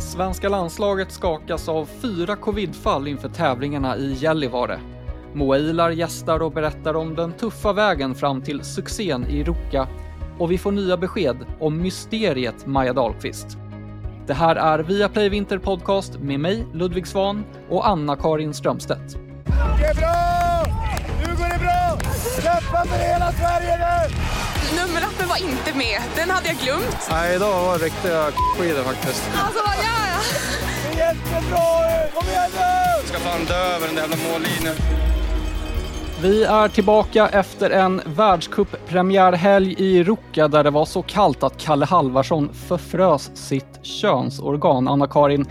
Svenska landslaget skakas av fyra covidfall inför tävlingarna i Gällivare. Moa Ilar gästar och berättar om den tuffa vägen fram till succén i Ruka och vi får nya besked om mysteriet Maja Dahlqvist. Det här är Viaplay Vinter Podcast med mig, Ludvig Svan och Anna-Karin Strömstedt. Det är bra! Nu går det bra! Kämpa för hela Sverige nu! Nummerlappen var inte med. Den hade jag glömt. Nej, idag var det riktiga skidor faktiskt. Alltså, ja, ja. Det är jättebra! Kom igen nu! ska fan dö över den där jävla mållinjen. Vi är tillbaka efter en världscuppremiärhelg i Ruka där det var så kallt att Kalle Halvarsson förfrös sitt könsorgan. Anna-Karin,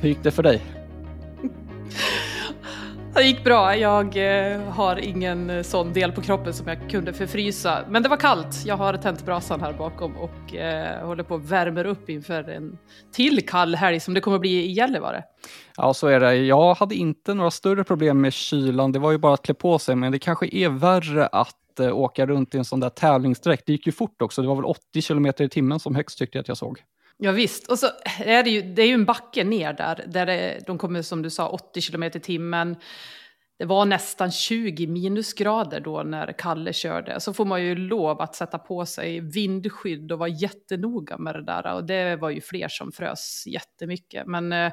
hur gick det för dig? Det gick bra. Jag eh, har ingen eh, sån del på kroppen som jag kunde förfrysa. Men det var kallt. Jag har tänt brasan här bakom och eh, håller på att värmer upp inför en till kall helg som det kommer att bli i Gällivare. Ja, så är det. Jag hade inte några större problem med kylan. Det var ju bara att klä på sig, men det kanske är värre att eh, åka runt i en sån där tävlingsdräkt. Det gick ju fort också. Det var väl 80 kilometer i timmen som högst tyckte jag att jag såg. Ja, visst. Och så är det ju, det är ju en backe ner där, där det, de kommer som du sa 80 kilometer i timmen. Det var nästan 20 minusgrader då när Kalle körde. Så får man ju lov att sätta på sig vindskydd och vara jättenoga med det där. Och det var ju fler som frös jättemycket. Men eh,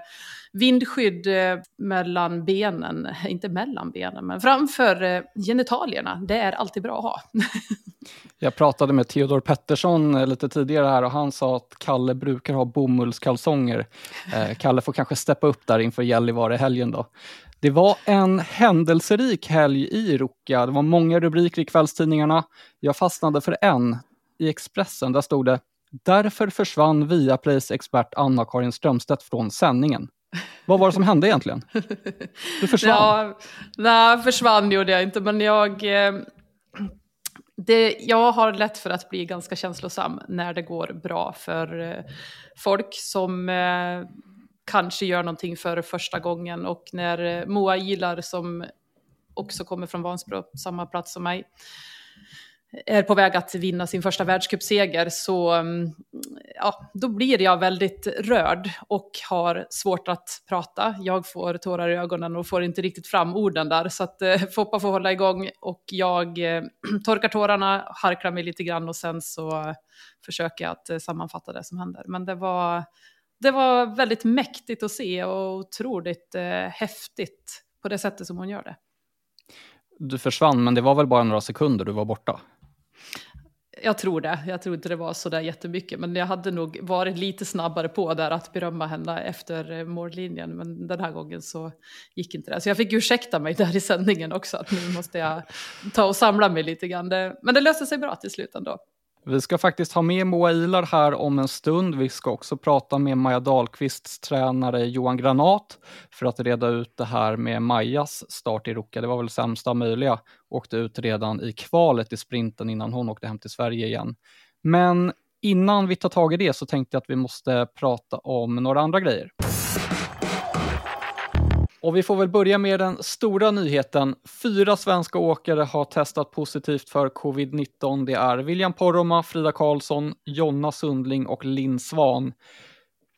vindskydd eh, mellan benen, inte mellan benen, men framför eh, genitalierna, det är alltid bra att ha. Jag pratade med Theodor Pettersson eh, lite tidigare här och han sa att Kalle brukar ha bomullskalsonger. Eh, Kalle får kanske steppa upp där inför Gällivare-helgen då. Det var en händelserik helg i Ruka. Det var många rubriker i kvällstidningarna. Jag fastnade för en i Expressen. Där stod det “Därför försvann Viaplays expert Anna-Karin Strömstedt från sändningen”. Vad var det som hände egentligen? Du försvann. Ja, nej, försvann gjorde jag inte, men jag... eh, Det, jag har lätt för att bli ganska känslosam när det går bra för eh, folk som eh, kanske gör någonting för första gången. Och när eh, Moa Ilar, som också kommer från Vansbro, samma plats som mig, är på väg att vinna sin första världscupseger så mm, ja, då blir jag väldigt rörd och har svårt att prata. Jag får tårar i ögonen och får inte riktigt fram orden där så att eh, Foppa får hålla igång och jag eh, torkar tårarna, harklar mig lite grann och sen så eh, försöker jag att eh, sammanfatta det som händer. Men det var, det var väldigt mäktigt att se och otroligt eh, häftigt på det sättet som hon gör det. Du försvann, men det var väl bara några sekunder du var borta? Jag tror det. Jag tror inte det var så där jättemycket. Men jag hade nog varit lite snabbare på där att berömma henne efter eh, mållinjen. Men den här gången så gick inte det. Så jag fick ursäkta mig där i sändningen också. Att nu måste jag ta och samla mig lite grann. Men det löste sig bra till slut ändå. Vi ska faktiskt ha med Moa Ilar här om en stund. Vi ska också prata med Maja Dahlqvists tränare Johan Granat för att reda ut det här med Majas start i Ruka. Det var väl sämsta möjliga. Åkte ut redan i kvalet i sprinten innan hon åkte hem till Sverige igen. Men innan vi tar tag i det så tänkte jag att vi måste prata om några andra grejer. Och vi får väl börja med den stora nyheten. Fyra svenska åkare har testat positivt för covid-19. Det är William Poromaa, Frida Karlsson, Jonna Sundling och Linn Svan.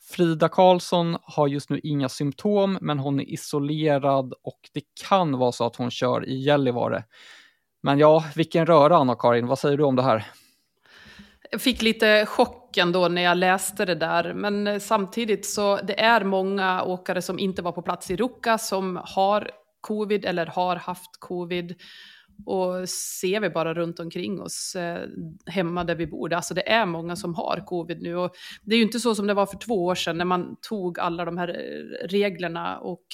Frida Karlsson har just nu inga symptom, men hon är isolerad och det kan vara så att hon kör i Gällivare. Men ja, vilken röra Anna-Karin, vad säger du om det här? Jag fick lite chock ändå när jag läste det där, men eh, samtidigt så det är många åkare som inte var på plats i Ruka som har covid eller har haft covid. Och ser vi bara runt omkring oss eh, hemma där vi bor, alltså det är många som har covid nu. Och det är ju inte så som det var för två år sedan när man tog alla de här eh, reglerna och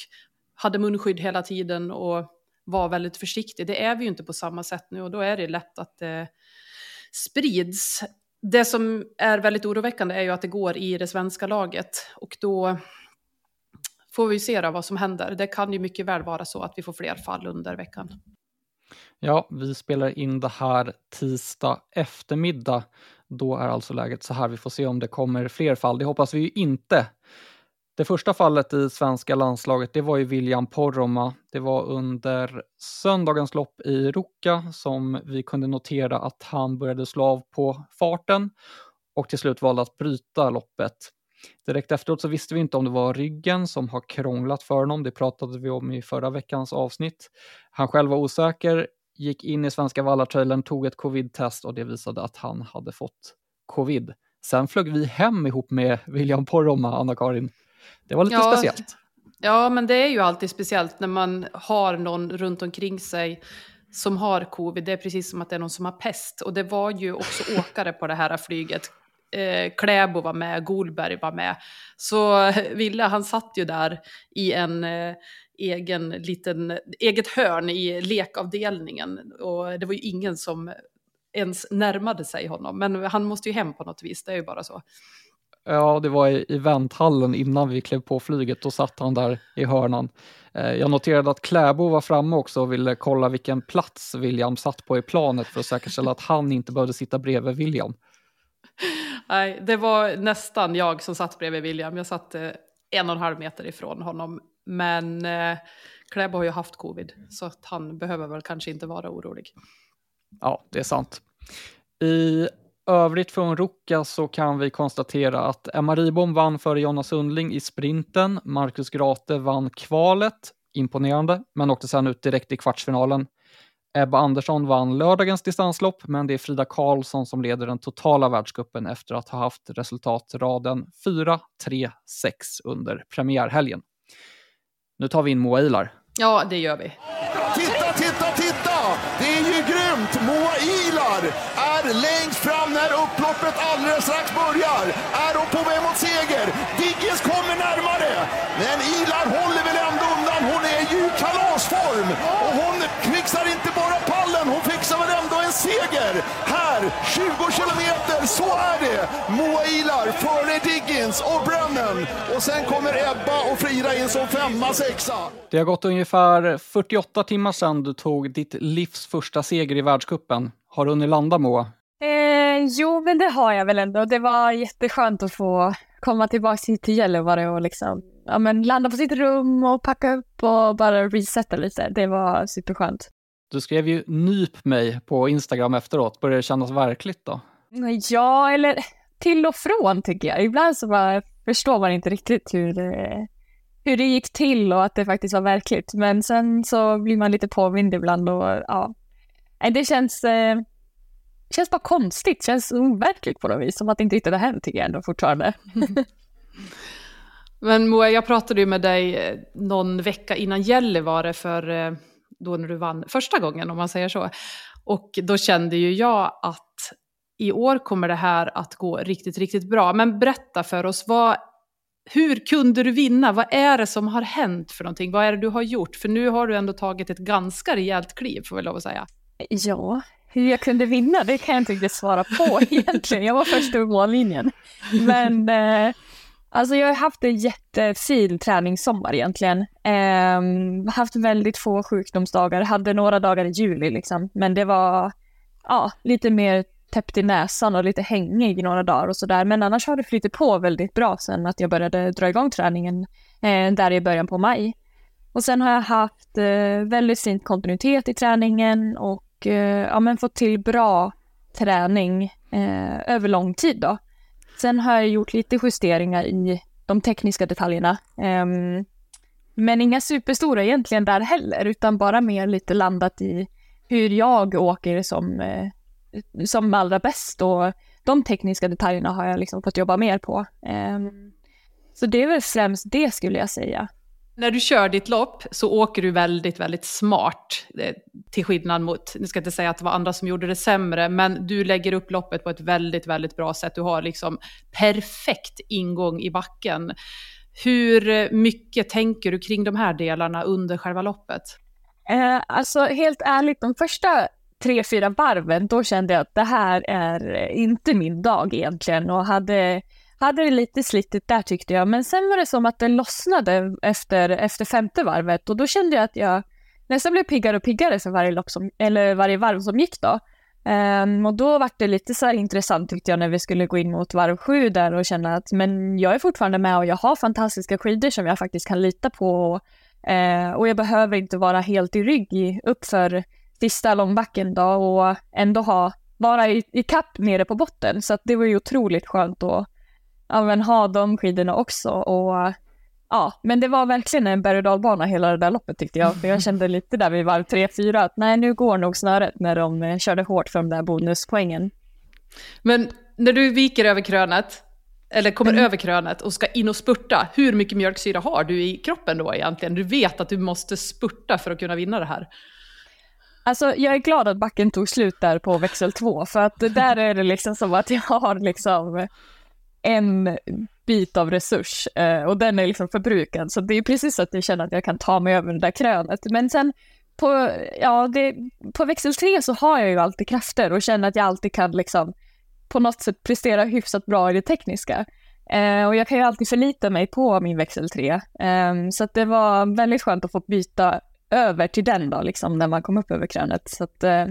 hade munskydd hela tiden och var väldigt försiktig. Det är vi ju inte på samma sätt nu och då är det lätt att det sprids det som är väldigt oroväckande är ju att det går i det svenska laget och då får vi se då vad som händer. Det kan ju mycket väl vara så att vi får fler fall under veckan. Ja, vi spelar in det här tisdag eftermiddag. Då är alltså läget så här. Vi får se om det kommer fler fall. Det hoppas vi ju inte. Det första fallet i svenska landslaget, det var ju William Poromaa. Det var under söndagens lopp i Ruka som vi kunde notera att han började slå av på farten och till slut valde att bryta loppet. Direkt efteråt så visste vi inte om det var ryggen som har krånglat för honom. Det pratade vi om i förra veckans avsnitt. Han själv var osäker, gick in i Svenska Vallartrailern, tog ett covid-test och det visade att han hade fått covid. Sen flög vi hem ihop med William Poromaa, Anna-Karin. Det var lite Ja. speciellt. Ja, men det är ju alltid speciellt när man har någon runt omkring sig som har covid. Det är precis som att det är någon som har pest. Och det var ju också åkare på det här flyget. Eh, Kläbo var med, Golberg var med. Så Ville, han satt ju där i en eh, egen liten, eget hörn i lekavdelningen. Och det var ju ingen som ens närmade sig honom. Men han måste ju hem på något vis, det är ju bara så. Ja, det var i, i vänthallen innan vi klev på flyget. Då satt han där i hörnan. Eh, jag noterade att Kläbo var framme också och ville kolla vilken plats William satt på i planet för att säkerställa att han inte behövde sitta bredvid William. Nej, det var nästan jag som satt bredvid William. Jag satt eh, en och en halv meter ifrån honom. Men eh, Kläbo har ju haft covid, så att han behöver väl kanske inte vara orolig. Ja, det är sant. I övrigt från Ruka så kan vi konstatera att Emma Ribom vann före Jonna Sundling i sprinten. Marcus Grate vann kvalet, imponerande, men åkte sedan ut direkt i kvartsfinalen. Ebba Andersson vann lördagens distanslopp, men det är Frida Karlsson som leder den totala världscupen efter att ha haft resultatraden 4, 3, 6 under premiärhelgen. Nu tar vi in Moa Ilar. Ja, det gör vi. Titta, titta, titta! Det är ju grymt! Moa Ilar är längst fram när upploppet alldeles strax börjar. Är hon på väg mot seger? Diggins kommer närmare. Men Ilar håller väl ändå undan. Hon är ju i kalasform. Och hon fixar inte bara pallen, hon fixar väl ändå en seger. Här, 20 kilometer, så är det. Moa Ilar före Diggins och Brennan. Och sen kommer Ebba och Frida in som femma, sexa. Det har gått ungefär 48 timmar sedan du tog ditt livs första seger i världscupen. Har du hunnit landa Moa? Eh, jo, men det har jag väl ändå. Det var jätteskönt att få komma tillbaka hit till Gällivare och liksom, ja, men landa på sitt rum och packa upp och bara resetta lite. Det var superskönt. Du skrev ju nyp mig på Instagram efteråt. Börjar det kännas verkligt då? Ja, eller till och från tycker jag. Ibland så bara förstår man inte riktigt hur det, hur det gick till och att det faktiskt var verkligt. Men sen så blir man lite påmind ibland och ja. Nej, Det känns, eh, känns bara konstigt, känns overkligt på något vis. Som att det inte riktigt har hänt tycker jag ändå fortfarande. Men Moa, jag pratade ju med dig eh, någon vecka innan Gällivare för eh, då när du vann första gången om man säger så. Och då kände ju jag att i år kommer det här att gå riktigt, riktigt bra. Men berätta för oss, vad, hur kunde du vinna? Vad är det som har hänt för någonting? Vad är det du har gjort? För nu har du ändå tagit ett ganska rejält kliv, får vi lov att säga. Ja, hur jag kunde vinna, det kan jag inte riktigt svara på egentligen. Jag var först över mållinjen. Men eh, alltså jag har haft en jättefin träningssommar egentligen. Eh, haft väldigt få sjukdomsdagar, hade några dagar i juli liksom. Men det var ja, lite mer täppt i näsan och lite hängig några dagar och sådär. Men annars har det flyttat på väldigt bra sen att jag började dra igång träningen eh, där i början på maj. Och sen har jag haft eh, väldigt fin kontinuitet i träningen och eh, ja, men fått till bra träning eh, över lång tid då. Sen har jag gjort lite justeringar i de tekniska detaljerna. Eh, men inga superstora egentligen där heller, utan bara mer lite landat i hur jag åker som, eh, som allra bäst och de tekniska detaljerna har jag liksom fått jobba mer på. Ehm. Så det är väl främst det skulle jag säga. När du kör ditt lopp så åker du väldigt, väldigt smart. Eh, till skillnad mot, nu ska jag inte säga att det var andra som gjorde det sämre, men du lägger upp loppet på ett väldigt, väldigt bra sätt. Du har liksom perfekt ingång i backen. Hur mycket tänker du kring de här delarna under själva loppet? Eh, alltså helt ärligt, de första tre, fyra varven, då kände jag att det här är inte min dag egentligen och hade, hade det lite slitigt där tyckte jag. Men sen var det som att det lossnade efter, efter femte varvet och då kände jag att jag nästan blev piggare och piggare för varje, lopp som, eller varje varv som gick då. Um, och då var det lite så här intressant tyckte jag när vi skulle gå in mot varv sju där och känna att men jag är fortfarande med och jag har fantastiska skidor som jag faktiskt kan lita på. Och, uh, och jag behöver inte vara helt i rygg i, uppför sista långbacken då och ändå ha, vara i, i kapp nere på botten. Så att det var ju otroligt skönt att ja, men ha de skidorna också. Och, ja, men det var verkligen en berg och dalbana hela det där loppet tyckte jag. För jag kände lite där vid varv 3-4 att nej, nu går nog snöret när de eh, körde hårt för de där bonuspoängen. Men när du viker över krönet, eller kommer Mm. över krönet och ska in och spurta, hur mycket mjölksyra har du i kroppen då egentligen? Du vet att du måste spurta för att kunna vinna det här. Alltså jag är glad att backen tog slut där på växel två, för att där är det liksom som att jag har liksom en bit av resurs eh, och den är liksom förbrukad. Så det är precis så att jag känner att jag kan ta mig över det där krönet. Men sen på, ja, det, på växel tre så har jag ju alltid krafter och känner att jag alltid kan liksom på något sätt prestera hyfsat bra i det tekniska. Eh, och jag kan ju alltid förlita mig på min växel 3. Eh, så att det var väldigt skönt att få byta över till den då, liksom när man kom upp över krönet. Så att, eh,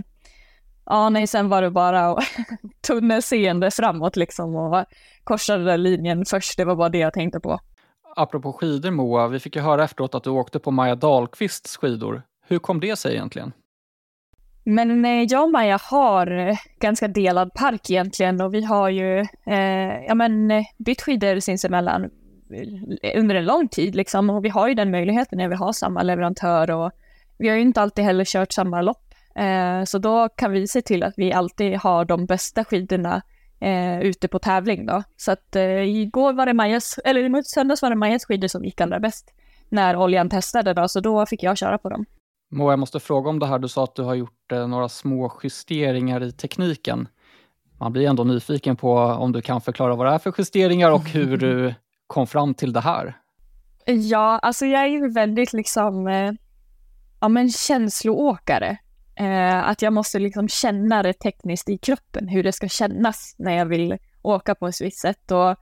ja, nej, sen var det bara tunnelseende framåt liksom och korsa den linjen först. Det var bara det jag tänkte på. Apropå skidor Moa, vi fick ju höra efteråt att du åkte på Maja Dahlqvists skidor. Hur kom det sig egentligen? Men eh, jag och Maja har eh, ganska delad park egentligen och vi har ju eh, ja, men, eh, bytt skidor sinsemellan under en lång tid liksom och vi har ju den möjligheten när vi har samma leverantör och vi har ju inte alltid heller kört samma lopp. Eh, så då kan vi se till att vi alltid har de bästa skidorna eh, ute på tävling då. Så att eh, igår var det Majas, eller i söndags var det Majas skidor som gick allra bäst när oljan testade då, så då fick jag köra på dem. Moa, jag måste fråga om det här. Du sa att du har gjort eh, några små justeringar i tekniken. Man blir ändå nyfiken på om du kan förklara vad det är för justeringar och hur du kom fram till det här. Ja, alltså jag är ju väldigt liksom, eh, ja men känsloåkare. Eh, att jag måste liksom känna det tekniskt i kroppen, hur det ska kännas när jag vill åka på ett visst sätt. Och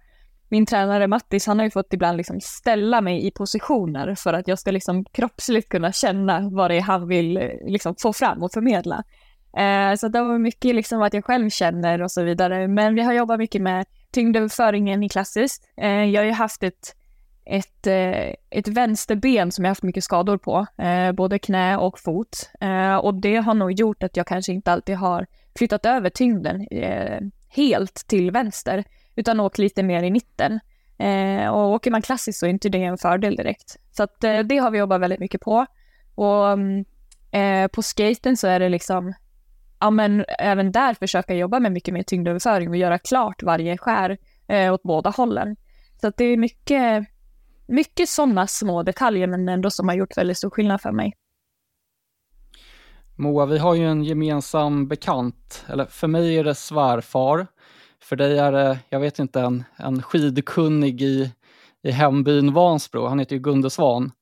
min tränare Mattis, han har ju fått ibland liksom ställa mig i positioner för att jag ska liksom kroppsligt kunna känna vad det är han vill eh, liksom få fram och förmedla. Eh, så det var mycket liksom att jag själv känner och så vidare. Men vi har jobbat mycket med tyngdöverföringen i klassiskt. Eh, jag har ju haft ett ett, eh, ett vänsterben som jag haft mycket skador på, eh, både knä och fot. Eh, och det har nog gjort att jag kanske inte alltid har flyttat över tyngden eh, helt till vänster, utan åkt lite mer i mitten. Eh, och åker man klassiskt så är inte det en fördel direkt. Så att, eh, det har vi jobbat väldigt mycket på. Och mm, eh, på skaten så är det liksom, ja men även där försöka jobba med mycket mer tyngdöverföring och göra klart varje skär eh, åt båda hållen. Så att det är mycket, mycket sådana små detaljer men ändå som har gjort väldigt stor skillnad för mig. Moa, vi har ju en gemensam bekant, eller för mig är det svärfar. För dig är det, jag vet inte, en, en skidkunnig i, i hembyn Vansbro. Han heter ju Gunde Svan.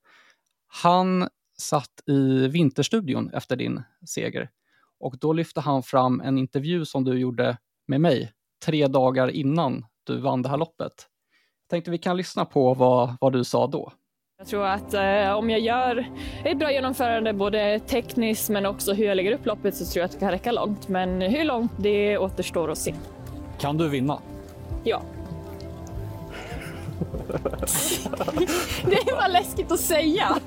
Han satt i Vinterstudion efter din seger och då lyfte han fram en intervju som du gjorde med mig tre dagar innan du vann det här loppet. Tänkte vi kan lyssna på vad, vad du sa då. Jag tror att eh, om jag gör ett bra genomförande både tekniskt men också hur jag lägger upp loppet så tror jag att det kan räcka långt. Men hur långt det återstår att se. Kan du vinna? Ja. det är bara läskigt att säga.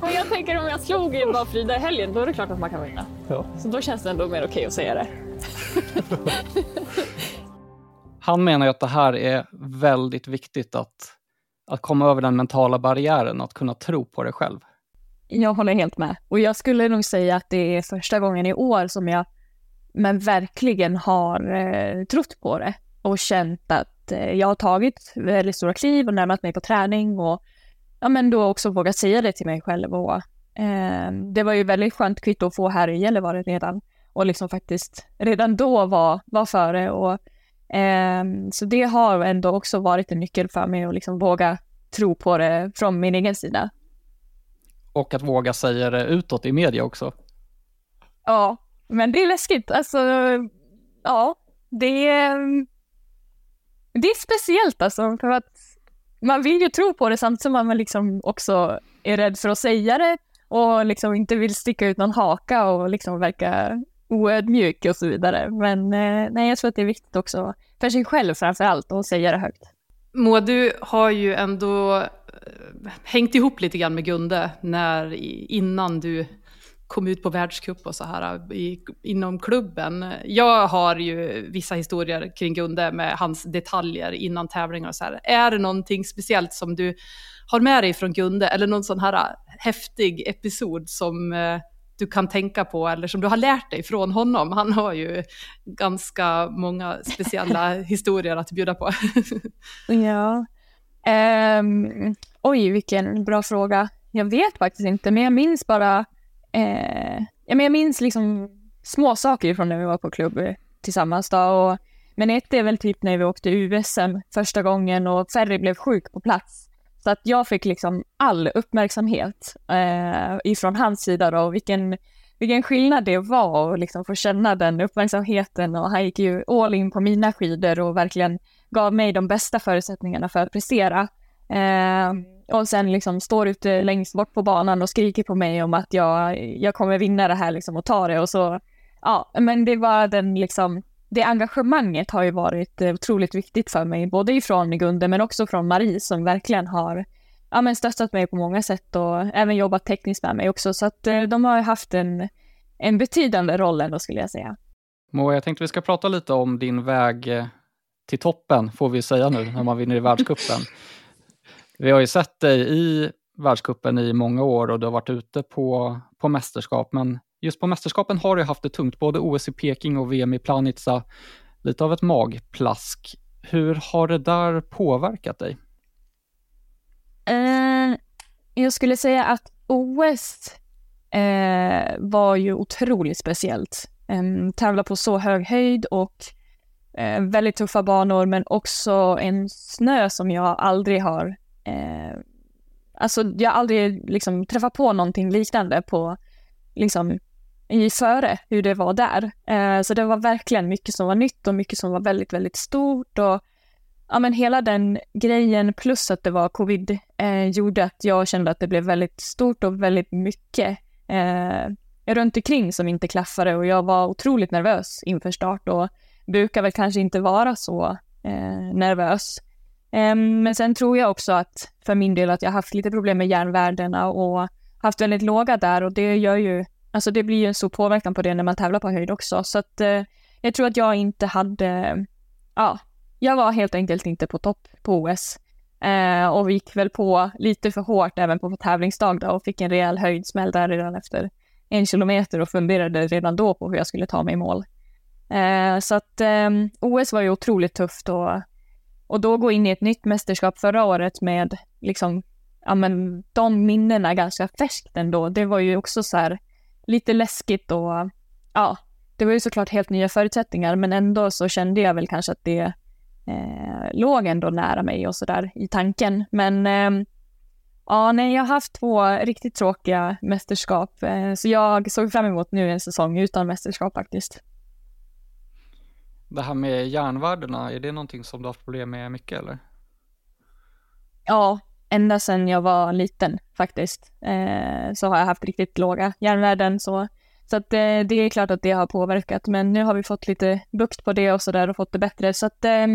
men jag tänker om jag slog i bara Frida i helgen då är det klart att man kan vinna. Ja. Så då känns det ändå mer okej att säga det. Han menar ju att det här är väldigt viktigt att, att komma över den mentala barriären, att kunna tro på det själv. Jag håller helt med. Och jag skulle nog säga att det är första gången i år som jag men verkligen har eh, trott på det och känt att eh, jag har tagit väldigt stora kliv och närmat mig på träning och ja, men då också vågat säga det till mig själv. Och, eh, det var ju väldigt skönt kvitto att få här i Gällivare redan och liksom faktiskt redan då var, var före. Och, så det har ändå också varit en nyckel för mig att liksom våga tro på det från min egen sida. Och att våga säga det utåt i media också. Ja, men det är läskigt. Alltså, ja, det är, det är speciellt alltså. För att man vill ju tro på det samtidigt som man liksom också är rädd för att säga det och liksom inte vill sticka ut någon haka och liksom verka oödmjuk och så vidare. Men eh, nej, jag tror att det är viktigt också för sig själv framför allt att säga det högt. Moa, du har ju ändå eh, hängt ihop lite grann med Gunde när, innan du kom ut på världscup och så här eh, i, inom klubben. Jag har ju vissa historier kring Gunde med hans detaljer innan tävlingar och så här. Är det någonting speciellt som du har med dig från Gunde eller någon sån här eh, häftig episod som eh, du kan tänka på eller som du har lärt dig från honom? Han har ju ganska många speciella historier att bjuda på. ja. Um, oj, vilken bra fråga. Jag vet faktiskt inte, men jag minns bara Eh, ja, men jag minns liksom små saker från när vi var på klubb tillsammans. Då, och, men ett är väl typ när vi åkte USM första gången och Ferry blev sjuk på plats. Så att jag fick liksom all uppmärksamhet eh, ifrån hans sida då, och vilken, vilken skillnad det var att liksom få känna den uppmärksamheten och han gick ju all in på mina skidor och verkligen gav mig de bästa förutsättningarna för att prestera. Eh, och sen liksom står ute längst bort på banan och skriker på mig om att jag, jag kommer vinna det här liksom och ta det och så, ja, men det var den liksom, det engagemanget har ju varit eh, otroligt viktigt för mig, både ifrån Gunde men också från Marie som verkligen har ja, men stöttat mig på många sätt och även jobbat tekniskt med mig också, så att eh, de har haft en, en betydande roll ändå skulle jag säga. Moa, jag tänkte vi ska prata lite om din väg eh, till toppen, får vi säga nu, när man vinner i världscupen. Vi har ju sett dig i världskuppen i många år och du har varit ute på, på mästerskap, men just på mästerskapen har du haft det tungt, både OS i Peking och VM i Planica, lite av ett magplask. Hur har det där påverkat dig? Eh, jag skulle säga att OS eh, var ju otroligt speciellt. Eh, tävla på så hög höjd och eh, väldigt tuffa banor, men också en snö som jag aldrig har eh, alltså jag har aldrig liksom träffat på någonting liknande på, liksom, i före hur det var där. Eh, så det var verkligen mycket som var nytt och mycket som var väldigt, väldigt stort och ja, men hela den grejen plus att det var covid eh, gjorde att jag kände att det blev väldigt stort och väldigt mycket eh, runt omkring som inte klaffade och jag var otroligt nervös inför start och brukar väl kanske inte vara så eh, nervös. Ehm, men sen tror jag också att för min del att jag haft lite problem med järnvärdena och haft väldigt låga där och det gör ju, alltså det blir ju en stor påverkan på det när man tävlar på höjd också. Så att eh, jag tror att jag inte hade, ja, jag var helt enkelt inte på topp på OS. Eh, och vi gick väl på lite för hårt även på tävlingsdag då och fick en rejäl höjdsmäll där redan efter en kilometer och funderade redan då på hur jag skulle ta mig i mål. Eh, så att eh, OS var ju otroligt tufft och och då gå in i ett nytt mästerskap förra året med liksom, ja men de minnena ganska färskt ändå. Det var ju också så här lite läskigt och ja, det var ju såklart helt nya förutsättningar men ändå så kände jag väl kanske att det eh, låg ändå nära mig och sådär i tanken. Men eh, ja, nej, jag har haft två riktigt tråkiga mästerskap eh, så jag såg fram emot nu en säsong utan mästerskap faktiskt. Det här med järnvärdena, är det någonting som du har haft problem med mycket eller? Ja, ända sedan jag var liten faktiskt, eh, så har jag haft riktigt låga järnvärden. Så, så att, eh, det är klart att det har påverkat, men nu har vi fått lite bukt på det och sådär och fått det bättre. Så att eh,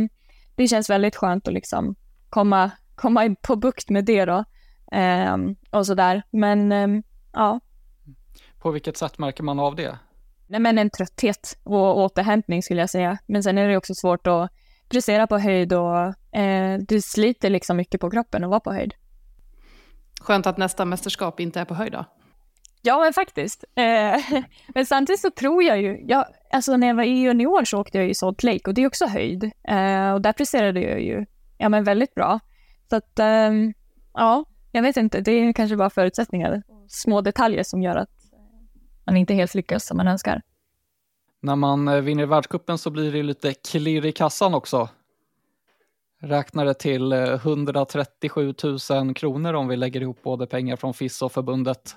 det känns väldigt skönt att liksom komma, komma på bukt med det då. Eh, och sådär, men eh, ja. På vilket sätt märker man av det? nej men en trötthet och återhämtning skulle jag säga. Men sen är det också svårt att prestera på höjd och eh, det sliter liksom mycket på kroppen att vara på höjd. Skönt att nästa mästerskap inte är på höjd då. Ja, men faktiskt. Eh, men samtidigt så tror jag ju, jag, alltså när jag var i junior så åkte jag i Salt Lake och det är också höjd. Eh, och där presterade jag ju, ja men väldigt bra. Så att, eh, ja, jag vet inte, det är kanske bara förutsättningar, små detaljer som gör att man inte helt lyckas som man önskar. När man eh, vinner världskuppen så blir det lite klirr i kassan också. Räknar det till 137 eh, 000 kronor om vi lägger ihop både pengar från FIS och förbundet.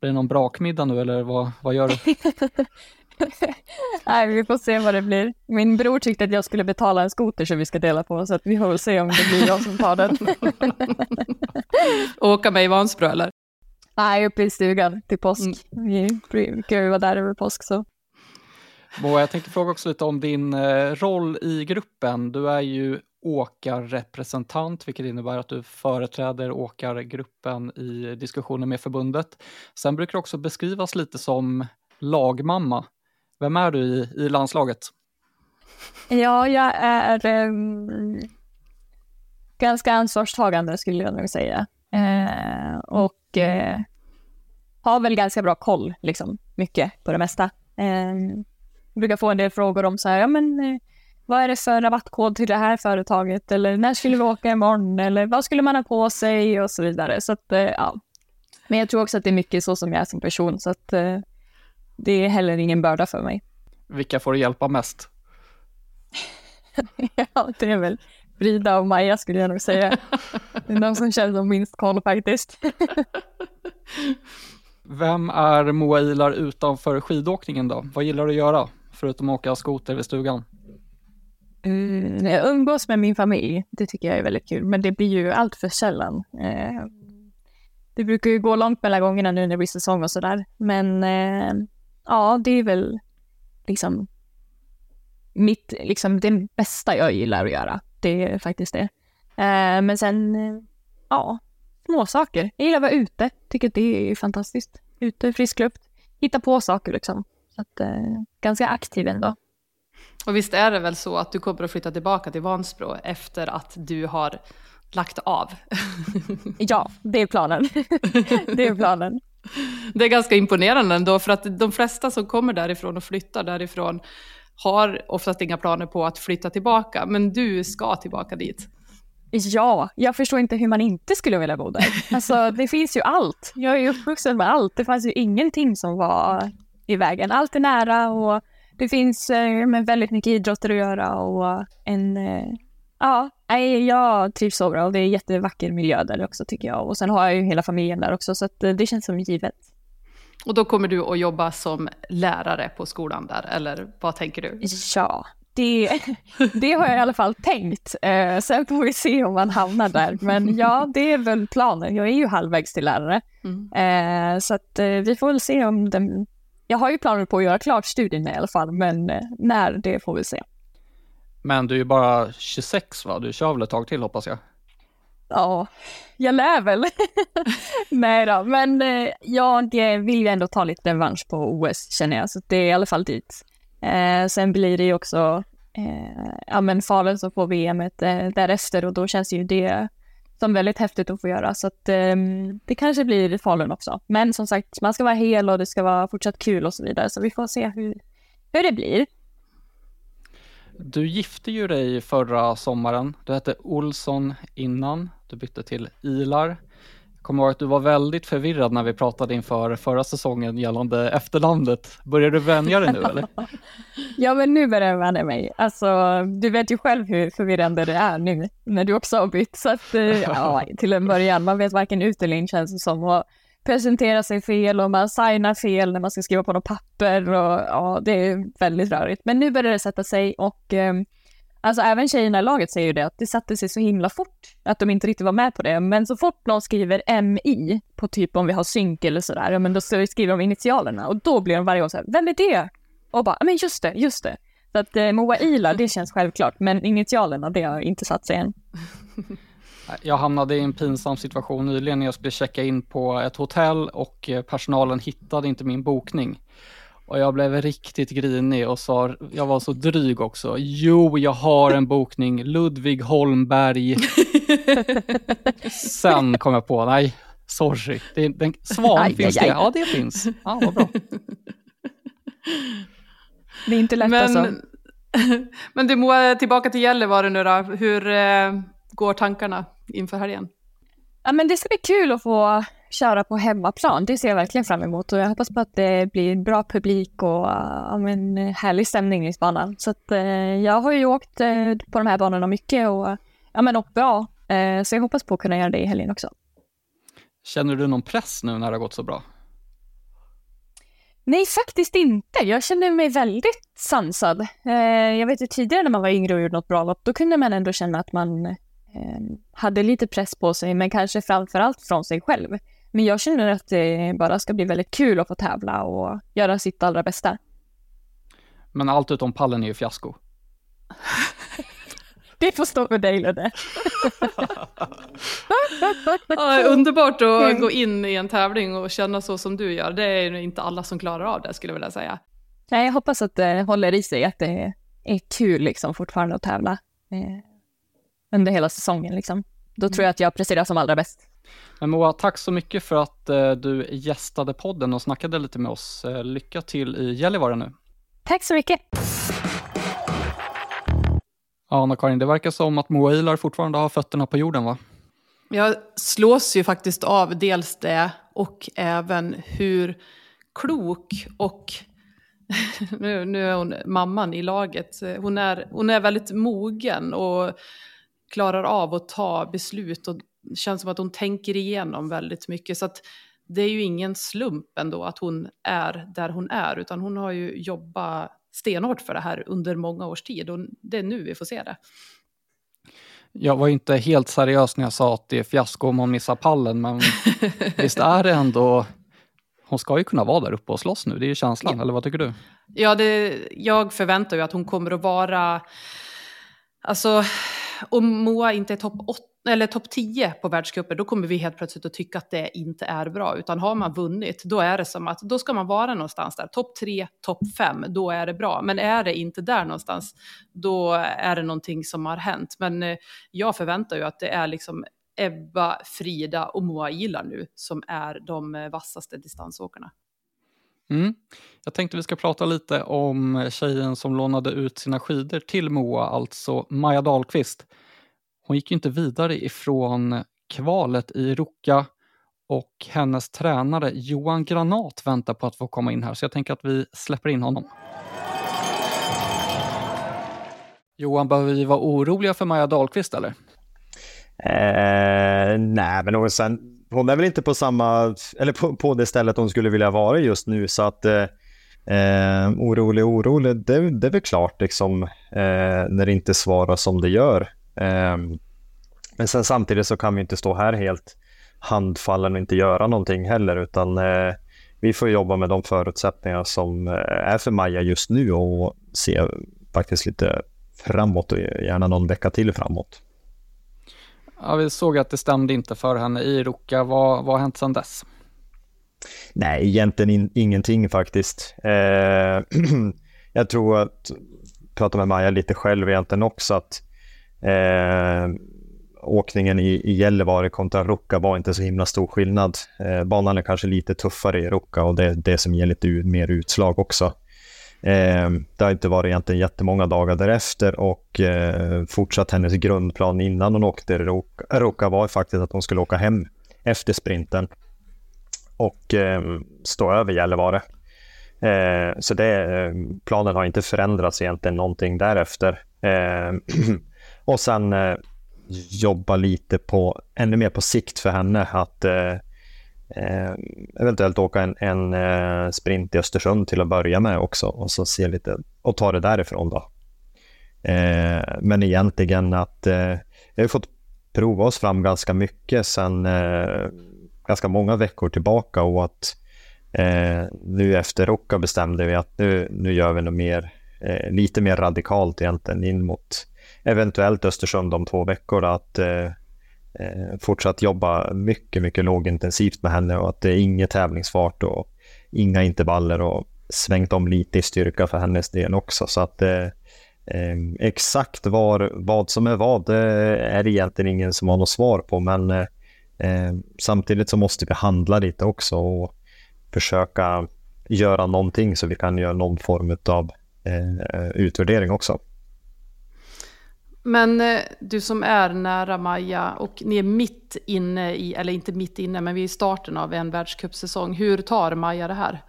Blir det någon brakmiddag nu eller vad, vad gör du? Nej, vi får se vad det blir. Min bror tyckte att jag skulle betala en skoter som vi ska dela på, så att vi får väl se om det blir jag som tar den. Åka med i Vansbro eller? Nej, uppe i stugan till påsk. Mm. Vi brukar ju vara där över påsk så. Moa, jag tänkte fråga också lite om din eh, roll i gruppen. Du är ju åkarrepresentant, vilket innebär att du företräder åkargruppen i diskussioner med förbundet. Sen brukar du också beskrivas lite som lagmamma. Vem är du i, i landslaget? Ja, jag är um, ganska ansvarstagande skulle jag nog säga. Eh, och eh, har väl ganska bra koll, liksom, mycket på det mesta. Ehm, Eh, brukar få en del frågor om så här, ja men eh, vad är det för rabattkod till det här företaget eller när skulle vi åka imorgon eller vad skulle man ha på sig och så vidare. Så att, eh, ja. Men jag tror också att det är mycket så som jag är som person så att eh, det är heller ingen börda för mig. Vilka får du hjälpa mest? ja, det är väl Frida och Maja skulle jag nog säga. Det är de som känner som minst koll faktiskt. Vem är Moa Ilar utanför skidåkningen då? Vad gillar du att göra? Förutom att åka skoter vid stugan. Mm, jag umgås med min familj. Det tycker jag är väldigt kul. Men det blir ju allt för sällan. Eh, det brukar ju gå långt mellan gångerna nu när det blir säsong och sådär. Men eh, ja, det är väl liksom mitt, liksom det bästa jag gillar att göra. Det är faktiskt det. Eh, men sen, eh, ja, små saker. Jag gillar att vara ute. Tycker att det är fantastiskt. Ute, frisk luft. Hitta på saker liksom. Så att, eh, ganska aktiv ändå. Och visst är det väl så att du kommer att flytta tillbaka till Vansbro efter att du har lagt av? ja, det är planen. det är planen. Det är ganska imponerande ändå, för att de flesta som kommer därifrån och flyttar därifrån har oftast inga planer på att flytta tillbaka, men du ska tillbaka dit. Ja, jag förstår inte hur man inte skulle vilja bo där. Alltså, det finns ju allt. Jag är uppvuxen med allt. Det fanns ju ingenting som var i vägen. Allt är nära och det finns eh, väldigt mycket idrotter att göra och en... Eh, ja, jag trivs så bra och det är jättevacker miljö där också tycker jag. Och sen har jag ju hela familjen där också så att eh, det känns som givet. Och då kommer du att jobba som lärare på skolan där, eller vad tänker du? Ja, det, det har jag i alla fall tänkt. Eh, sen får vi se om man hamnar där. Men ja, det är väl planen. Jag är ju halvvägs till lärare. Mm. Eh, så att eh, vi får väl se om den... Jag har ju planer på att göra klart studien i alla fall, men eh, när, det får vi se. Men du är ju bara 26 va? Du kör väl ett tag till hoppas jag? Ja, jag lär väl. Nej då, men eh, jag vill ju ändå ta lite revansch på OS känner jag, så det är i alla fall dit. Eh, sen blir det ju också eh, ja, men Falun som får VM eh, därefter och då känns ju det som väldigt häftigt att få göra. Så att um, det kanske blir Falun också. Men som sagt, man ska vara hel och det ska vara fortsatt kul och så vidare. Så vi får se hur, hur det blir. Du gifte ju dig förra sommaren. Du hette Olsson innan. Du bytte till Ilar. Kommer ihåg att du var väldigt förvirrad när vi pratade inför förra säsongen gällande efternamnet. Börjar du vänja dig nu eller? ja, men nu börjar jag vänja mig. Alltså, du vet ju själv hur förvirrande det är nu när du också har bytt. Så att, eh, ja, till en början, man vet varken ut eller in känns det som. Och presentera sig fel och man signar fel när man ska skriva på något papper och ja, det är väldigt rörigt. Men nu börjar det sätta sig och eh, Alltså även tjejerna i laget säger ju det, att det satte sig så himla fort, att de inte riktigt var med på det. Men så fort någon skriver MI på typ om vi har synk eller sådär, ja men då skriver de initialerna och då blir de varje gång så här, vem är det? Och bara, men just det, just det. Så att eh, Moa Ila, det känns självklart, men initialerna, det har inte satt sig än. Jag hamnade i en pinsam situation nyligen när jag skulle checka in på ett hotell och eh, personalen hittade inte min bokning. Och jag blev riktigt grinig och sa, jag var så dryg också. Jo, jag har en bokning, Ludvig Holmberg. Sen kom jag på, nej, sorry. Det, den, svan aj, finns aj, det? Ja, det finns. Ja, vad bra. Det är inte lätt men, alltså. Men du Moa, tillbaka till Gällivare nu då. Hur eh, går tankarna inför helgen? Ja, men det ska bli kul att få köra på hemmaplan. Det ser jag verkligen fram emot och jag hoppas på att det blir bra publik och ja, men, härlig stämning i banan. Så att, eh, jag har ju åkt eh, på de här banorna mycket och ja, men åkt bra. Eh, så jag hoppas på att kunna göra det i helgen också. Känner du någon press nu när det har gått så bra? Nej, faktiskt inte. Jag känner mig väldigt sansad. Jag vet ju tidigare när man var yngre och gjorde något bra lopp, då kunde man ändå känna att man hade lite press på sig, men kanske framför allt från sig själv. Men jag känner att det bara ska bli väldigt kul att få tävla och göra sitt allra bästa. Men allt utom pallen är ju fiasko. det får stå för dig Ludde. Ja, underbart att gå in i en tävling och känna så som du gör. Det är inte alla som klarar av det skulle jag vilja säga. Nej, jag hoppas att det håller i sig, att det är kul liksom fortfarande att tävla eh, under hela säsongen liksom. Då tror jag att jag presterar som allra bäst. Men Moa, tack så mycket för att eh, du gästade podden och snackade lite med oss. Eh, lycka till i Gällivare nu. Tack så mycket. Ja, Anna-Karin, det verkar som att Moa Ilar fortfarande har fötterna på jorden, va? Jag slås ju faktiskt av dels det och även hur klok och nu, nu är hon mamman i laget. Hon är, hon är väldigt mogen och klarar av att ta beslut och känns som att hon tänker igenom väldigt mycket. Så att det är ju ingen slump ändå att hon är där hon är, utan hon har ju jobbat stenhårt för det här under många års tid och det är nu vi får se det. Jag var inte helt seriös när jag sa att det är fiasko om hon missar pallen, men visst är det ändå... Hon ska ju kunna vara där uppe och slåss nu, det är ju känslan, ja. eller vad tycker du? Ja, det, jag förväntar ju att hon kommer att vara... Alltså, om Moa inte är topp 8 eller topp 10 på världscuper, då kommer vi helt plötsligt att tycka att det inte är bra. Utan har man vunnit, då är det som att då ska man vara någonstans där. Topp 3, topp 5, då är det bra. Men är det inte där någonstans, då är det någonting som har hänt. Men eh, jag förväntar ju att det är liksom Ebba, Frida och Moa Ilar nu som är de eh, vassaste distansåkarna. Mm. Jag tänkte vi ska prata lite om tjejen som lånade ut sina skidor till Moa, alltså Maja Dahlqvist. Hon gick inte vidare ifrån kvalet i Ruka och hennes tränare Johan Granat väntar på att få komma in här, så jag tänker att vi släpper in honom. Johan, behöver vi vara oroliga för Maja Dahlqvist eller? Eh, nej, men hon, sen, hon är väl inte på samma, eller på, på det stället hon skulle vilja vara just nu, så att eh, eh orolig, orolig, det, det är väl klart liksom, eh, när det inte svarar som det gör. Ehm, men sen samtidigt så kan vi inte stå här helt handfallen och inte göra någonting heller utan eh, vi får jobba med de förutsättningar som eh, är för Maja just nu och se faktiskt lite framåt och gärna någon vecka till framåt. Ja, vi såg att det stämde inte för henne i Ruka. Vad, vad har hänt sedan dess? Nej, egentligen in, ingenting faktiskt. Eh, jag tror att, prata med Maja lite själv egentligen också, att Eh, åkningen i, i Gällivare kontra Ruka var inte så himla stor skillnad. Eh, banan är kanske lite tuffare i Ruka och det är det som ger lite mer utslag också. Eh, det har inte varit egentligen jättemånga dagar därefter och eh, fortsatt hennes grundplan innan hon åkte Ruka, Ruka var faktiskt att hon skulle åka hem efter sprinten och eh, stå över Gällivare. Eh, så det, eh, planen har inte förändrats egentligen någonting därefter. Eh, Och sen eh, jobba lite på, ännu mer på sikt för henne att eh, eh, eventuellt åka en, en eh, sprint i Östersund till att börja med också och så se lite och ta det därifrån då. Eh, men egentligen att eh, vi har fått prova oss fram ganska mycket sen eh, ganska många veckor tillbaka och att eh, nu efter Rocka bestämde vi att nu, nu gör vi något mer, eh, lite mer radikalt egentligen in mot eventuellt Östersund om två veckor att eh, eh, fortsatt jobba mycket, mycket lågintensivt med henne och att det är inget tävlingsfart och inga intervaller och svängt om lite i styrka för hennes del också. Så att eh, eh exakt var, vad som är vad det är egentligen ingen som har något svar på, men eh, eh, samtidigt så måste vi handla lite också och försöka göra någonting så vi kan göra någon form av utvärdering också. Men eh, du som är nära Maja och ni är mitt inne i, eller inte mitt inne, men vi är i starten av en världscupsäsong. Hur tar Maja det här?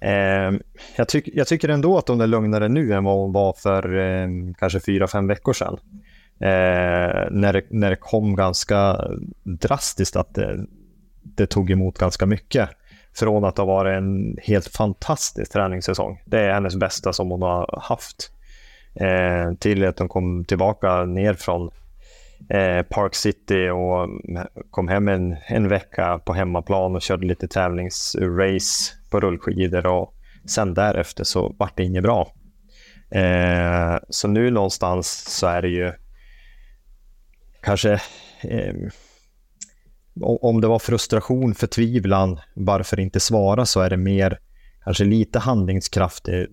Eh, jag, tyck, jag, tycker ändå att hon är lugnare nu än vad hon var för eh, kanske fyra, fem veckor sedan. Eh, när, det, när det kom ganska drastiskt att det, det tog emot ganska mycket. Från att ha varit en helt fantastisk träningssäsong. Det är hennes bästa som hon har haft eh, till att de kom tillbaka ner från eh, Park City och kom hem en, en vecka på hemmaplan och körde lite tävlingsrace på rullskidor och sen därefter så vart det inget bra. Eh, så nu någonstans så är det ju kanske eh, om det var frustration, förtvivlan, varför inte svara så är det mer kanske lite handlingskraft eh,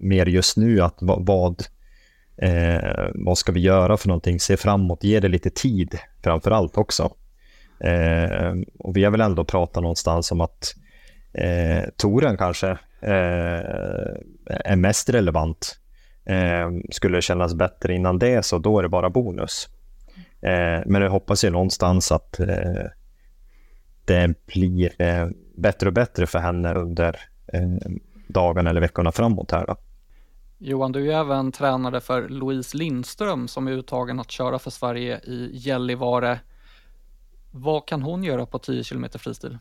mer just nu att vad, eh, vad ska vi göra för någonting, se framåt, ge det lite tid framför allt också. Eh, och vi har väl ändå pratat någonstans om att eh, Toren kanske eh, är mest relevant. Eh, skulle det kännas bättre innan det så då är det bara bonus. Eh, men jag hoppas ju någonstans att eh, det blir eh, bättre och bättre för henne under eh, dagarna eller veckorna framåt här. Då. Johan, du är även tränare för Louise Lindström som är uttagen att köra för Sverige i Gällivare. Vad kan hon göra på 10 km fristil?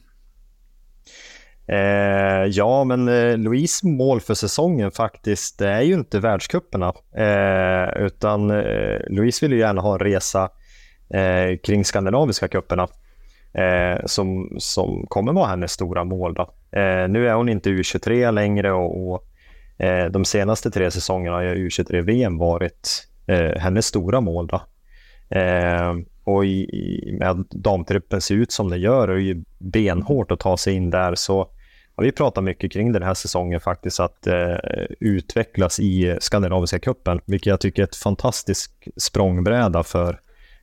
Eh, ja, men eh, Louise mål för säsongen faktiskt det är ju inte världscuperna. Eh, utan eh, Louise vill ju gärna ha en resa eh, kring skandinaviska cuperna. Eh, som, som kommer vara hennes stora mål. Då. Eh, nu är hon inte U23 längre och, och Eh, de senaste tre säsongerna har U23-VM varit eh, hennes stora mål. Då. Eh, och i, i, med att damtruppen ser ut som den gör, och det är ju benhårt att ta sig in där. Så Ja, vi pratar mycket kring den här säsongen faktiskt, att eh, utvecklas i Skandinaviska cupen, vilket jag tycker är ett fantastiskt språngbräda för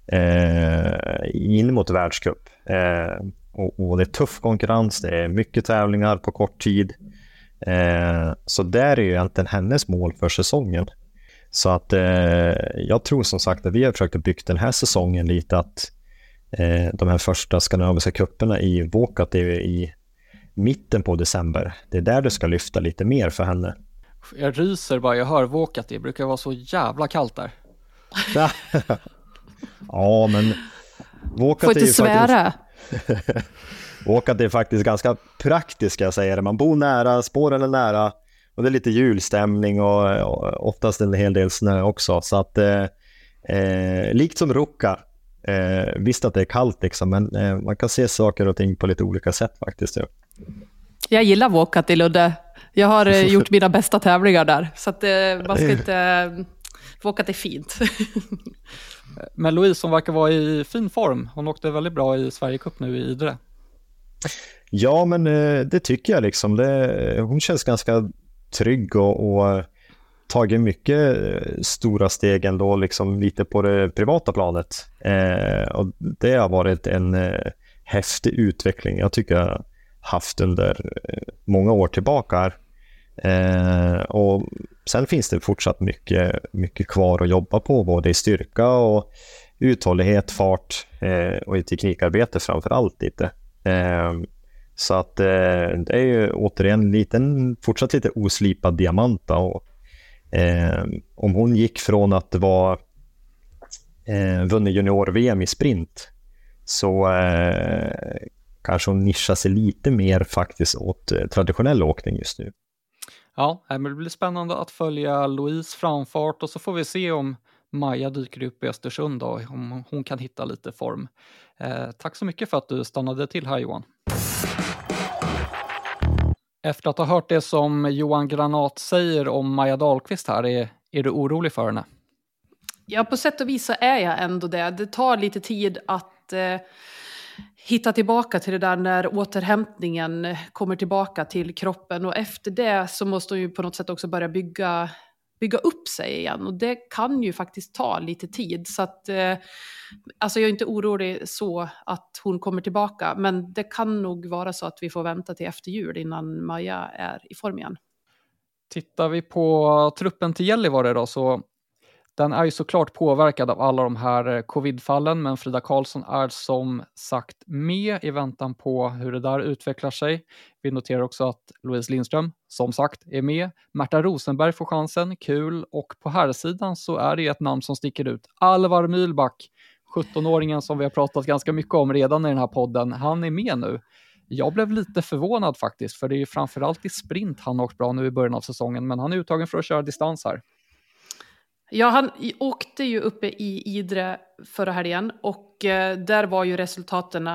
eh, in mot världscup. Eh, och, och, det är tuff konkurrens, det är mycket tävlingar på kort tid. Eh, så där är ju egentligen hennes mål för säsongen. Så att eh, jag tror som sagt att vi har försökt bygga den här säsongen lite att eh, de här första skandinaviska kupperna i Våkat är i mitten på december. Det är där det ska lyfta lite mer för henne. Jag ryser bara jag hör Våkat, det brukar vara så jävla kallt där. ja, men Våkat Får inte svära. Faktiskt... Våkat är faktiskt ganska praktiskt ska jag säga det. Man bor nära, spåren är nära och det är lite julstämning och, och oftast en hel del snö också. Så att eh, eh, likt som Ruka, eh, visst att det är kallt liksom, men eh, man kan se saker och ting på lite olika sätt faktiskt. Ja. Jag gillar Våkat i Ludde. Jag har eh, gjort mina bästa tävlingar där, så att, eh, man ska inte... Våkat är fint. Men Louise, hon verkar vara i fin form. Hon åkte väldigt bra i Sverige Cup nu i Idre. Ja, men eh, det tycker jag liksom. Det, hon känns ganska trygg och, och eh, tagit mycket eh, stora steg ändå, liksom lite på det privata planet. Eh, och det har varit en eh, häftig utveckling. Jag tycker jag haft under många år tillbaka. Eh, och sen finns det fortsatt mycket, mycket kvar att jobba på, både i styrka och uthållighet, fart eh, och i teknikarbete framför allt lite. Ehm, så att eh, det är ju återigen liten, fortsatt lite oslipad diamant. Och, eh, om hon gick från att vara eh, vunnit junior-VM i sprint så eh, kanske hon nischar sig lite mer faktiskt åt eh, traditionell åkning just nu. Ja, men det blir spännande att följa Louise framfart och så får vi se om Maja dyker upp i Östersund då, om hon kan hitta lite form. Eh, tack så mycket för att du stannade till här Johan. Efter att ha hört det som Johan Granat säger om Maja Dahlqvist här, är, är du orolig för henne? Ja, på sätt och vis så är jag ändå det. Det tar lite tid att eh, hitta tillbaka till det där när återhämtningen kommer tillbaka till kroppen och efter det så måste hon ju på något sätt också börja bygga, bygga upp sig igen. Och det kan ju faktiskt ta lite tid. Så att eh, alltså jag är inte orolig så att hon kommer tillbaka. Men det kan nog vara så att vi får vänta till efter jul innan Maja är i form igen. Tittar vi på truppen till Gällivare då så den är ju såklart påverkad av alla de här eh, covidfallen, men Frida Karlsson är som sagt med i väntan på hur det där utvecklar sig. Vi noterar också att Louise Lindström, som sagt, är med. Märta Rosenberg får chansen, kul. Och på här sidan så är det ett namn som sticker ut. Alvar Mylback, 17-åringen som vi har pratat ganska mycket om redan i den här podden. Han är med nu. Jag blev lite förvånad faktiskt, för det är ju framförallt i sprint han har åkt bra nu i början av säsongen, men han är uttagen för att köra distans här. Ja, han åkte ju uppe i Idre förra helgen och eh, där var ju resultaten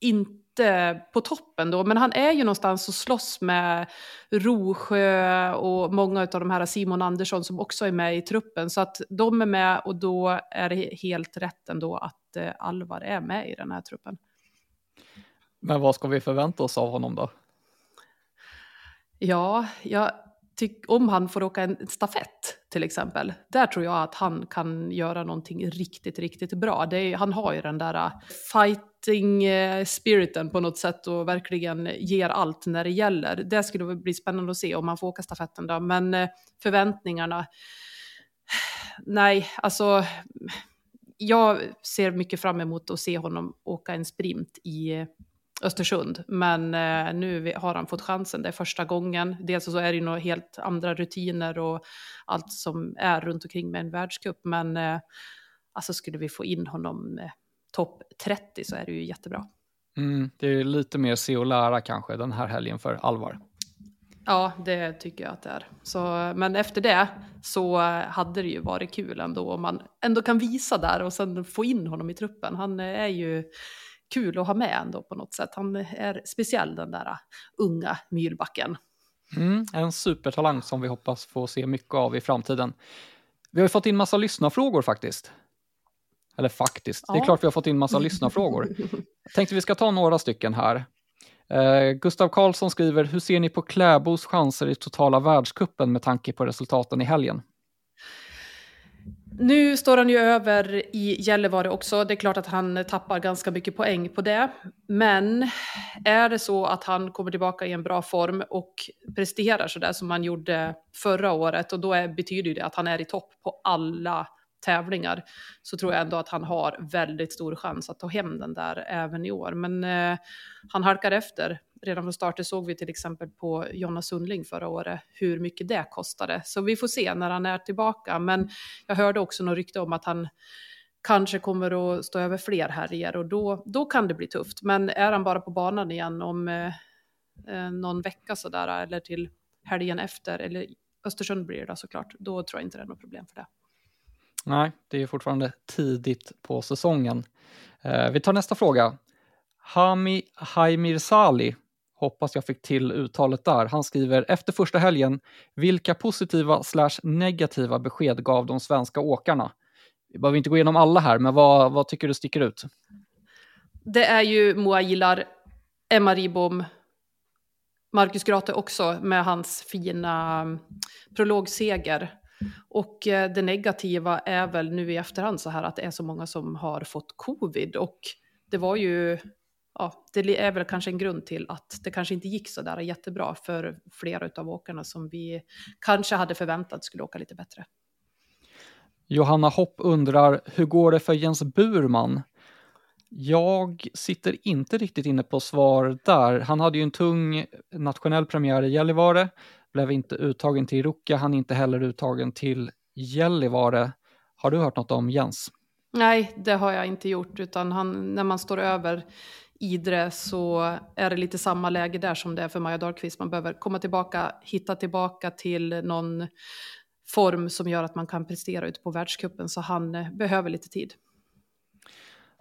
inte på toppen då, men han är ju någonstans och slåss med Rosjö och många av de här Simon Andersson som också är med i truppen. Så att de är med och då är det helt rätt ändå att eh, Alvar är med i den här truppen. Men vad ska vi förvänta oss av honom då? Ja, jag om han får åka en stafett till exempel. Där tror jag att han kan göra någonting riktigt, riktigt bra. Är, han har ju den där äh, fighting äh, spiriten på något sätt och verkligen ger allt när det gäller. Det skulle bli spännande att se om han får åka stafetten då. Men äh, förväntningarna, nej, alltså jag ser mycket fram emot att se honom åka en sprint i Östersund. Men eh, nu har han fått chansen, det är första gången. Dels så är det ju några helt andra rutiner och allt som är runt omkring med en världscup. Men eh, alltså skulle vi få in honom eh, topp 30 så är det ju jättebra. Mm, det är lite mer se och lära kanske den här helgen för Alvar. Ja, det tycker jag att det är. Så, men efter det så hade det ju varit kul ändå om man ändå kan visa där och sen få in honom i truppen. Han är ju kul att ha med ändå på något sätt. Han är speciell den där unga myrbacken. Mm, en supertalang som vi hoppas få se mycket av i framtiden. Vi har fått in massa lyssnarfrågor faktiskt. Eller faktiskt, ja. det är klart vi har fått in massa lyssnarfrågor. Tänkte vi ska ta några stycken här. Uh, Gustav Karlsson skriver, hur ser ni på Kläbos chanser i totala världskuppen med tanke på resultaten i helgen? Nu står han ju över i Gällivare också. Det är klart att han tappar ganska mycket poäng på det. Men är det så att han kommer tillbaka i en bra form och presterar så där som han gjorde förra året och då är, betyder det att han är i topp på alla tävlingar så tror jag ändå att han har väldigt stor chans att ta hem den där även i år. Men eh, han halkar efter. Redan från starten såg vi till exempel på Jonna Sundling förra året hur mycket det kostade. Så vi får se när han är tillbaka. Men jag hörde också något rykte om att han kanske kommer att stå över fler helger och då, då kan det bli tufft. Men är han bara på banan igen om eh, eh någon vecka sådär eller till helgen efter, eller Östersund blir det såklart, då tror jag inte det är något problem för det. Nej, det är fortfarande tidigt på säsongen. Eh, vi tar nästa fråga. Hami Haimirsali, hoppas jag fick till uttalet där. Han skriver efter första helgen, vilka positiva slash negativa besked gav de svenska åkarna? Vi behöver inte gå igenom alla här, men vad, vad tycker du sticker ut? Det är ju Moa Ilar, Emma Ribom, Marcus Grate också med hans fina mm, prologseger och eh, det negativa är väl nu i efterhand så här att det är så många som har fått covid och det var ju, ja, det är väl kanske en grund till att det kanske inte gick så där jättebra för flera av åkarna som vi kanske hade förväntat skulle åka lite bättre. Johanna Hopp undrar, hur går det för Jens Burman? Jag sitter inte riktigt inne på svar där. Han hade ju en tung nationell premiär i Gällivare, blev inte uttagen till Ruka, han är inte heller uttagen till Gällivare. Har du hört något om Jens? Nej, det har jag inte gjort, utan han, när man står över Idre så är det lite samma läge där som det är för Maja Dahlqvist. Man behöver komma tillbaka, hitta tillbaka till någon form som gör att man kan prestera ute på världskuppen, så han eh, behöver lite tid.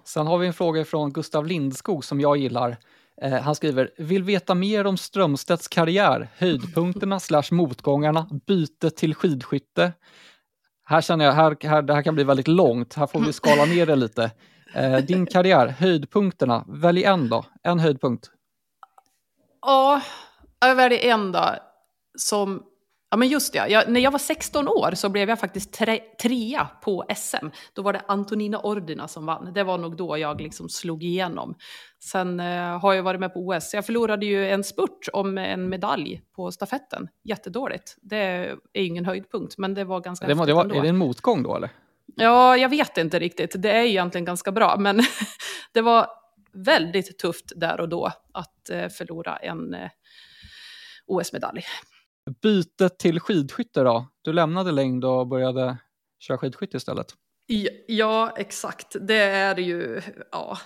Sen har vi en fråga från Gustav Lindskog som jag gillar. Eh, han skriver, vill veta mer om Strömstedts karriär, höjdpunkterna slash motgångarna, byte till skidskytte. Här känner jag, här, här, det här kan bli väldigt långt, här får vi skala ner det lite. Eh, din karriär, höjdpunkterna, välj en då, en höjdpunkt. Ja, jag väljer en då, som Ja men just det, jag, när jag var 16 år så blev jag faktiskt tre, trea på SM. Då var det Antonina Ordina som vann. Det var nog då jag liksom slog igenom. Sen eh, har jag varit med på OS. Jag förlorade ju en spurt om en medalj på stafetten. Jättedåligt. Det är ingen höjdpunkt, men det var ganska det var, det var, Är det en motgång då eller? Ja, jag vet inte riktigt. Det är egentligen ganska bra, men det var väldigt tufft där och då att eh, förlora en eh, OS-medalj. Bytet till skidskytte då? Du lämnade längd och började köra skidskytte istället. Ja, exakt. Det är ju, ja,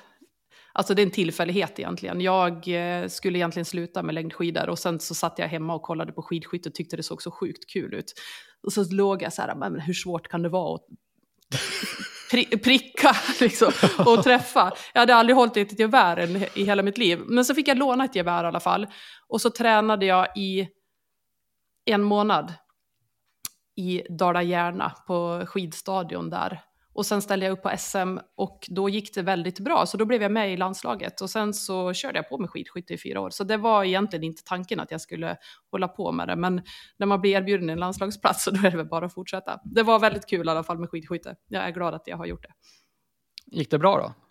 alltså det är en tillfällighet egentligen. Jag eh, skulle egentligen sluta med längdskidor och sen så satt jag hemma och kollade på skidskytte och tyckte det såg så sjukt kul ut. Och så låg jag så här, men hur svårt kan det vara att pri pricka liksom, och träffa. Jag hade aldrig hållit i ett gevär i hela mitt liv. Men så fick jag låna ett gevär i alla fall. Och så tränade jag i en månad i Dala-Järna på skidstadion där. Och sen ställde jag upp på SM och då gick det väldigt bra, så då blev jag med i landslaget. Och sen så körde jag på med skidskytte i fyra år. Så det var egentligen inte tanken att jag skulle hålla på med det. Men när man blir erbjuden en landslagsplats så då är det väl bara att fortsätta. Det var väldigt kul i alla fall med skidskytte. Jag är glad att jag har gjort det. Gick det bra då?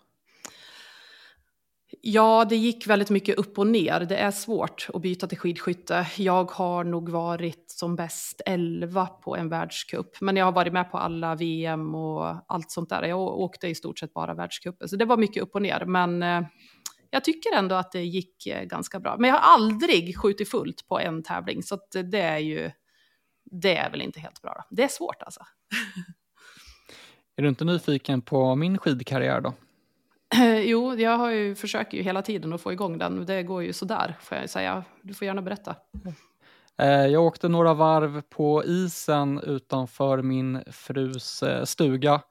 Ja, det gick väldigt mycket upp och ner. Det är svårt att byta till skidskytte. Jag har nog varit som bäst 11 på en världscup. Men jag har varit med på alla VM och allt sånt där. Jag åkte i stort sett bara världscupen. Så det var mycket upp och ner. Men eh, jag tycker ändå att det gick eh, ganska bra. Men jag har aldrig skjutit fullt på en tävling. Så det är ju, det är väl inte helt bra. Då. Det är svårt alltså. Är du inte nyfiken på min skidkarriär då? Jo, jag har ju, försöker ju hela tiden att få igång den. Det går ju sådär, får jag säga. Du får gärna berätta. Eh, jag åkte några varv på isen utanför min frus eh, stuga.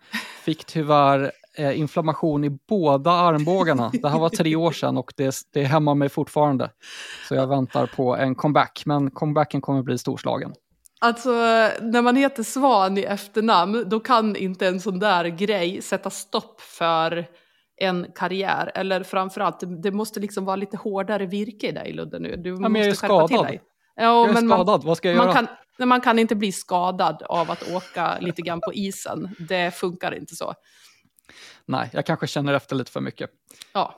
Fick tyvärr eh, inflammation i båda armbågarna. Det här var tre år sedan och det, det hämmar mig fortfarande. Så jag väntar på en comeback, men comebacken kommer bli storslagen. Alltså, när man heter Svan i efternamn, då kan inte en sån där grej sätta stopp för en karriär. Eller framförallt, det måste liksom vara lite hårdare virke i dig Ludde nu. Du ja, måste men jag är skadad. till dig. Ja, jag är men skadad, man, vad ska jag man göra? Kan, man kan inte bli skadad av att åka lite grann på isen. Det funkar inte så. Nej, jag kanske känner efter lite för mycket. Ja.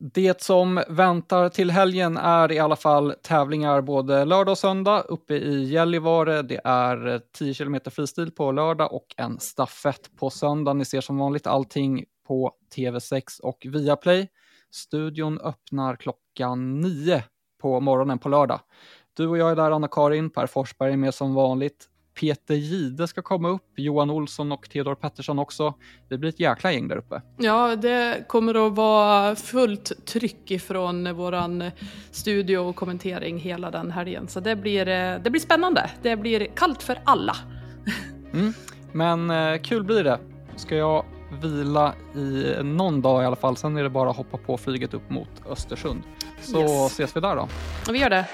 Det som väntar till helgen är i alla fall tävlingar både lördag och söndag uppe i Gällivare. Det är 10 km fristil på lördag och en stafett på söndag. Ni ser som vanligt allting på TV6 och Viaplay. Studion öppnar klockan 9 på morgonen på lördag. Du och jag är där, Anna-Karin. Per Forsberg är med som vanligt. Peter Gide ska komma upp, Johan Olsson och Theodor Pettersson också. Det blir ett jäkla gäng där uppe. Ja, det kommer att vara fullt tryck ifrån våran studio och kommentering hela den helgen. Så det blir, eh, det blir spännande. Det blir kallt för alla. Mm. Men eh, kul blir det. Ska jag vila i någon dag i alla fall. Sen är det bara att hoppa på flyget upp mot Östersund. Så Yes. ses vi där då. Vi gör det.